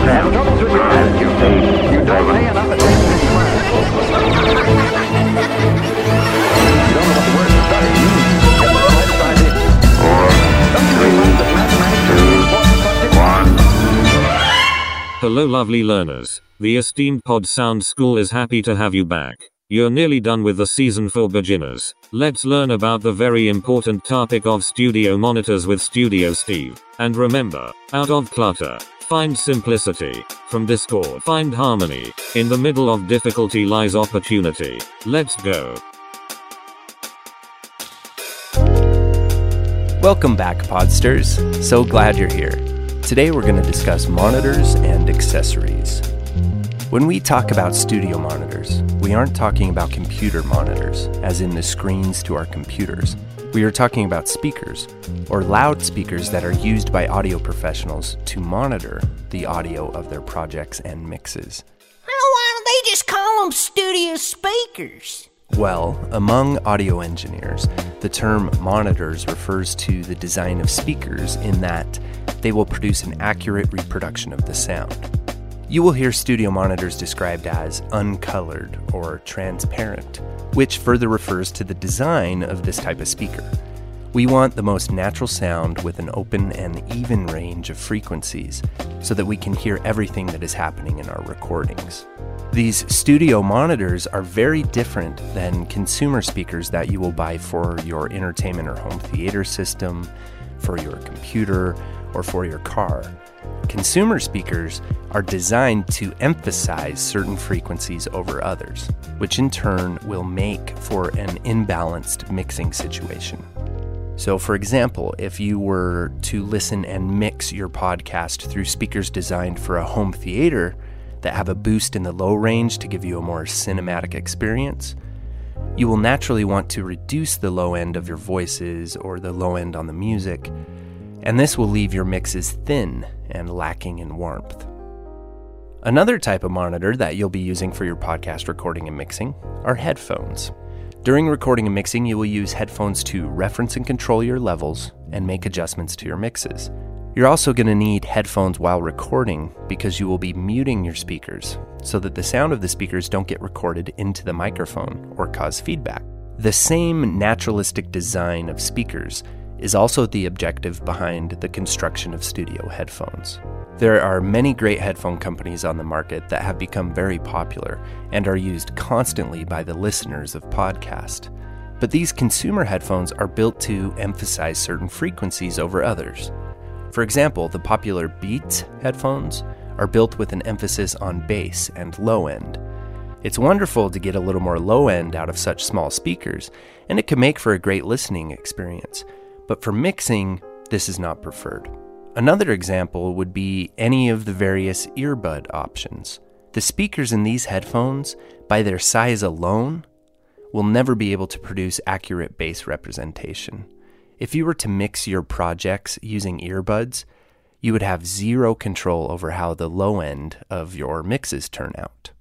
seven, eight, You don't pay enough attention in class. You don't know what the word study means. You have the slightest idea. four, Don't you realize that mathematics is an important subject? one. Hello, lovely learners. The esteemed Pod Sound School is happy to have you back. You're nearly done with the season for beginners. Let's learn about the very important topic of studio monitors with Studio Steve. And remember, out of clutter, find simplicity. From discord, find harmony. In the middle of difficulty lies opportunity. Let's go. Welcome back, Podsters. So glad you're here. Today we're going to discuss monitors and accessories. When we talk about studio monitors, we aren't talking about computer monitors, as in the screens to our computers. We are talking about speakers, or loudspeakers that are used by audio professionals to monitor the audio of their projects and mixes. Well, why don't they just call them studio speakers? Well, among audio engineers, the term monitors refers to the design of speakers in that they will produce an accurate reproduction of the sound. You will hear studio monitors described as uncolored or transparent, which further refers to the design of this type of speaker. We want the most natural sound with an open and even range of frequencies so that we can hear everything that is happening in our recordings. These studio monitors are very different than consumer speakers that you will buy for your entertainment or home theater system, for your computer, or for your car. Consumer speakers are designed to emphasize certain frequencies over others, which in turn will make for an imbalanced mixing situation. So, for example, if you were to listen and mix your podcast through speakers designed for a home theater that have a boost in the low range to give you a more cinematic experience, you will naturally want to reduce the low end of your voices or the low end on the music, and this will leave your mixes thin and lacking in warmth. Another type of monitor that you'll be using for your podcast recording and mixing are headphones. During recording and mixing, you will use headphones to reference and control your levels and make adjustments to your mixes. You're also going to need headphones while recording because you will be muting your speakers so that the sound of the speakers don't get recorded into the microphone or cause feedback. The same naturalistic design of speakers is also the objective behind the construction of studio headphones. There are many great headphone companies on the market that have become very popular and are used constantly by the listeners of podcast. But these consumer headphones are built to emphasize certain frequencies over others. For example, the popular Beats headphones are built with an emphasis on bass and low end. It's wonderful to get a little more low end out of such small speakers, and it can make for a great listening experience. But for mixing, this is not preferred. Another example would be any of the various earbud options. The speakers in these headphones, by their size alone, will never be able to produce accurate bass representation. If you were to mix your projects using earbuds, you would have zero control over how the low end of your mixes turn out.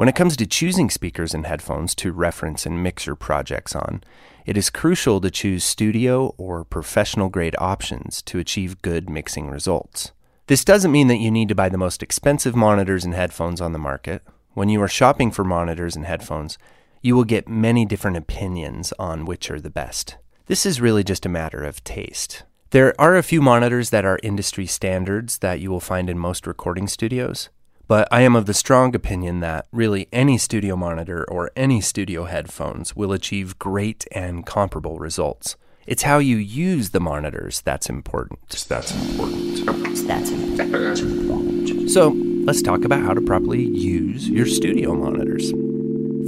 When it comes to choosing speakers and headphones to reference and mix your projects on, it is crucial to choose studio or professional grade options to achieve good mixing results. This doesn't mean that you need to buy the most expensive monitors and headphones on the market. When you are shopping for monitors and headphones, you will get many different opinions on which are the best. This is really just a matter of taste. There are a few monitors that are industry standards that you will find in most recording studios, but I am of the strong opinion that really any studio monitor or any studio headphones will achieve great and comparable results. It's how you use the monitors that's important. That's important. That's important. So, let's talk about how to properly use your studio monitors.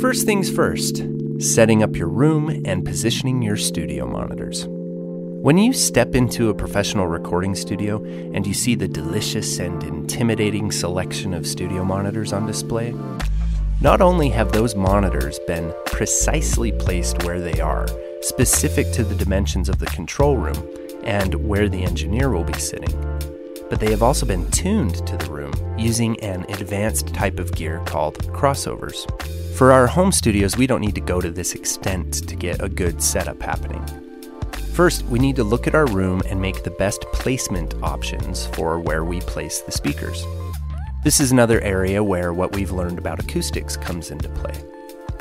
First things first, setting up your room and positioning your studio monitors. When you step into a professional recording studio and you see the delicious and intimidating selection of studio monitors on display, not only have those monitors been precisely placed where they are, specific to the dimensions of the control room and where the engineer will be sitting, but they have also been tuned to the room using an advanced type of gear called crossovers. For our home studios, we don't need to go to this extent to get a good setup happening. First, we need to look at our room and make the best placement options for where we place the speakers. This is another area where what we've learned about acoustics comes into play.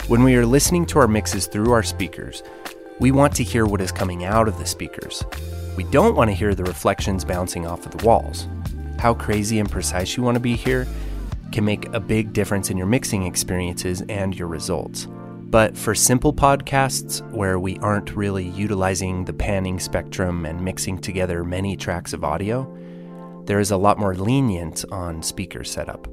When we are listening to our mixes through our speakers, we want to hear what is coming out of the speakers. We don't want to hear the reflections bouncing off of the walls. How crazy and precise you want to be here can make a big difference in your mixing experiences and your results. But for simple podcasts where we aren't really utilizing the panning spectrum and mixing together many tracks of audio, there is a lot more lenient on speaker setup.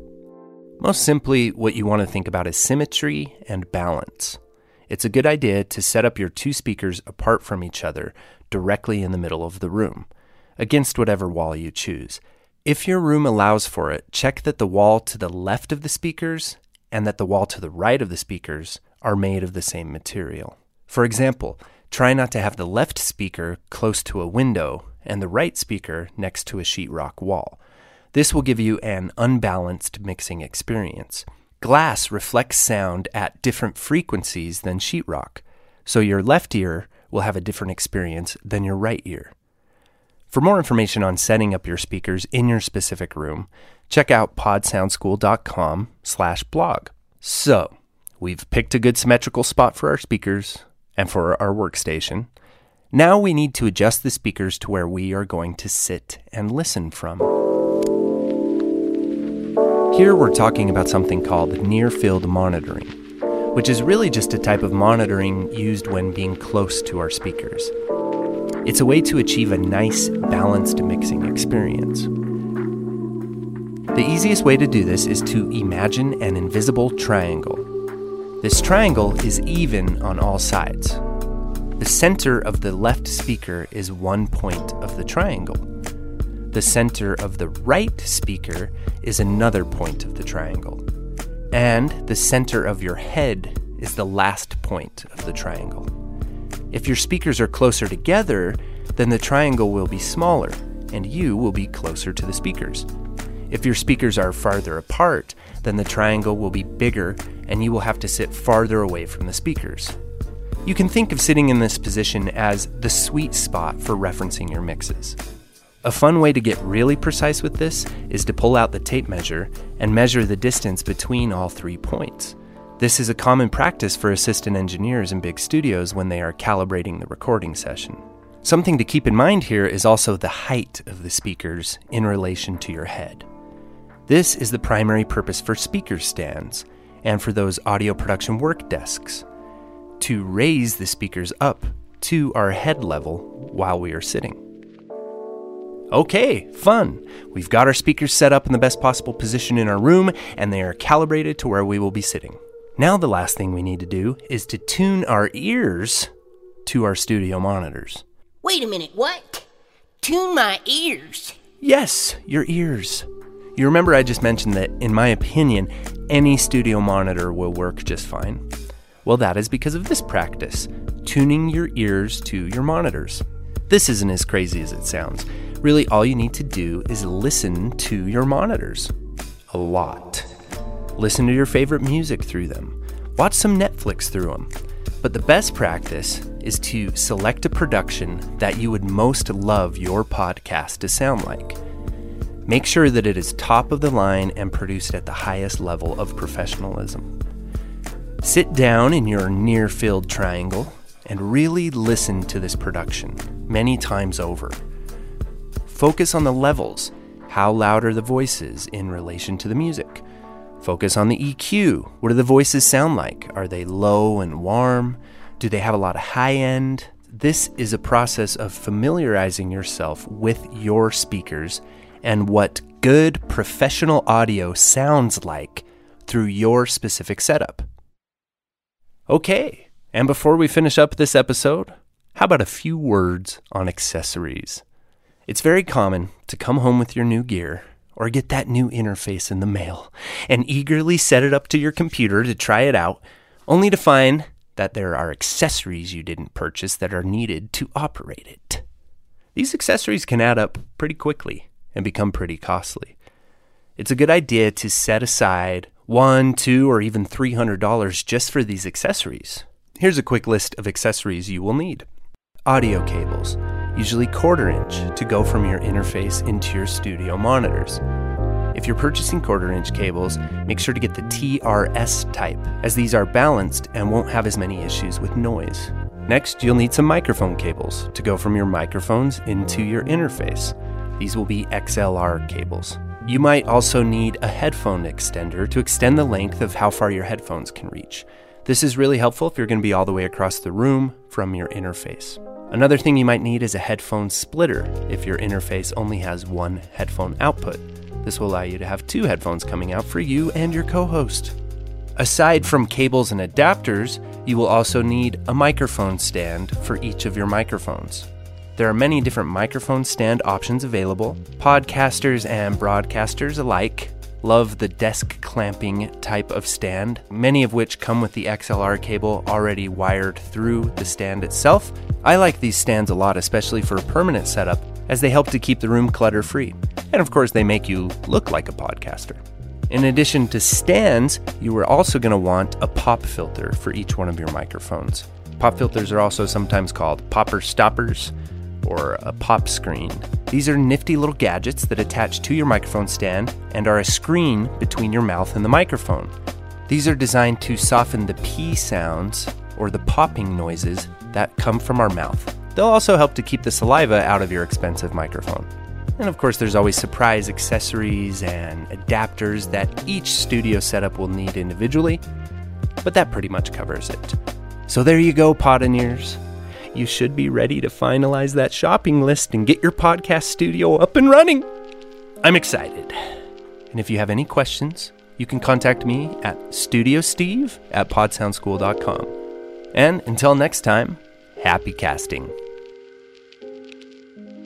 Most simply, what you want to think about is symmetry and balance. It's a good idea to set up your two speakers apart from each other directly in the middle of the room, against whatever wall you choose. If your room allows for it, check that the wall to the left of the speakers and that the wall to the right of the speakers are made of the same material. For example, try not to have the left speaker close to a window and the right speaker next to a sheetrock wall. This will give you an unbalanced mixing experience. Glass reflects sound at different frequencies than sheetrock, so your left ear will have a different experience than your right ear. For more information on setting up your speakers in your specific room, check out podsoundschool.com slash blog. So, we've picked a good symmetrical spot for our speakers and for our workstation. Now we need to adjust the speakers to where we are going to sit and listen from. Here we're talking about something called near field monitoring, which is really just a type of monitoring used when being close to our speakers. It's a way to achieve a nice, balanced mixing experience. The easiest way to do this is to imagine an invisible triangle. This triangle is even on all sides. The center of the left speaker is one point of the triangle. The center of the right speaker is another point of the triangle. And the center of your head is the last point of the triangle. If your speakers are closer together, then the triangle will be smaller and you will be closer to the speakers. If your speakers are farther apart, then the triangle will be bigger and you will have to sit farther away from the speakers. You can think of sitting in this position as the sweet spot for referencing your mixes. A fun way to get really precise with this is to pull out the tape measure and measure the distance between all three points. This is a common practice for assistant engineers in big studios when they are calibrating the recording session. Something to keep in mind here is also the height of the speakers in relation to your head. This is the primary purpose for speaker stands and for those audio production work desks to raise the speakers up to our head level while we are sitting. Okay, fun. We've got our speakers set up in the best possible position in our room, and they are calibrated to where we will be sitting. Now, the last thing we need to do is to tune our ears to our studio monitors. Wait a minute, what? Tune my ears. Yes, your ears. You remember I just mentioned that, in my opinion, any studio monitor will work just fine. Well, that is because of this practice tuning your ears to your monitors. This isn't as crazy as it sounds. Really, all you need to do is listen to your monitors a lot. Listen to your favorite music through them. Watch some Netflix through them. But the best practice is to select a production that you would most love your podcast to sound like. Make sure that it is top of the line and produced at the highest level of professionalism. Sit down in your near field triangle and really listen to this production many times over. Focus on the levels. How loud are the voices in relation to the music? Focus on the EQ. What do the voices sound like? Are they low and warm? Do they have a lot of high end? This is a process of familiarizing yourself with your speakers and what good professional audio sounds like through your specific setup. Okay, and before we finish up this episode, how about a few words on accessories? It's very common to come home with your new gear or get that new interface in the mail and eagerly set it up to your computer to try it out, only to find that there are accessories you didn't purchase that are needed to operate it. These accessories can add up pretty quickly and become pretty costly. It's a good idea to set aside one, two, or even $300 just for these accessories. Here's a quick list of accessories you will need audio cables, usually quarter inch, to go from your interface into your studio monitors. If you're purchasing quarter inch cables, make sure to get the TRS type, as these are balanced and won't have as many issues with noise. Next, you'll need some microphone cables to go from your microphones into your interface. These will be XLR cables. You might also need a headphone extender to extend the length of how far your headphones can reach. This is really helpful if you're going to be all the way across the room from your interface. Another thing you might need is a headphone splitter if your interface only has one headphone output. This will allow you to have two headphones coming out for you and your co host. Aside from cables and adapters, you will also need a microphone stand for each of your microphones. There are many different microphone stand options available. Podcasters and broadcasters alike love the desk clamping type of stand, many of which come with the XLR cable already wired through the stand itself. I like these stands a lot, especially for a permanent setup, as they help to keep the room clutter free. And of course, they make you look like a podcaster. In addition to stands, you are also going to want a pop filter for each one of your microphones. Pop filters are also sometimes called popper stoppers or a pop screen. These are nifty little gadgets that attach to your microphone stand and are a screen between your mouth and the microphone. These are designed to soften the P sounds or the popping noises that come from our mouth. They'll also help to keep the saliva out of your expensive microphone. And of course, there's always surprise accessories and adapters that each studio setup will need individually, but that pretty much covers it. So there you go, Podoneers you should be ready to finalize that shopping list and get your podcast studio up and running. I'm excited. And if you have any questions, you can contact me at studiosteve at podsoundschool.com. And until next time, happy casting.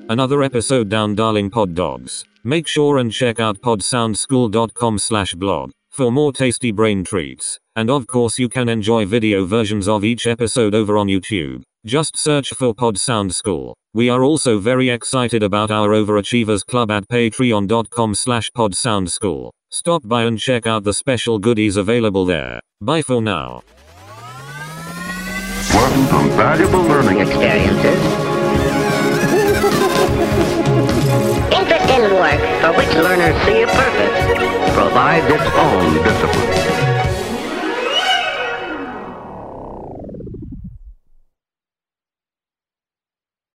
Another episode down darling pod dogs. Make sure and check out podsoundschool.com slash blog for more tasty brain treats. And of course you can enjoy video versions of each episode over on YouTube. Just search for Pod Sound School. We are also very excited about our Overachievers Club at patreon.com slash podsoundschool. Stop by and check out the special goodies available there. Bye for now. Learn some valuable learning experiences. Eh? Interest in work for which learners see a purpose provides its own discipline.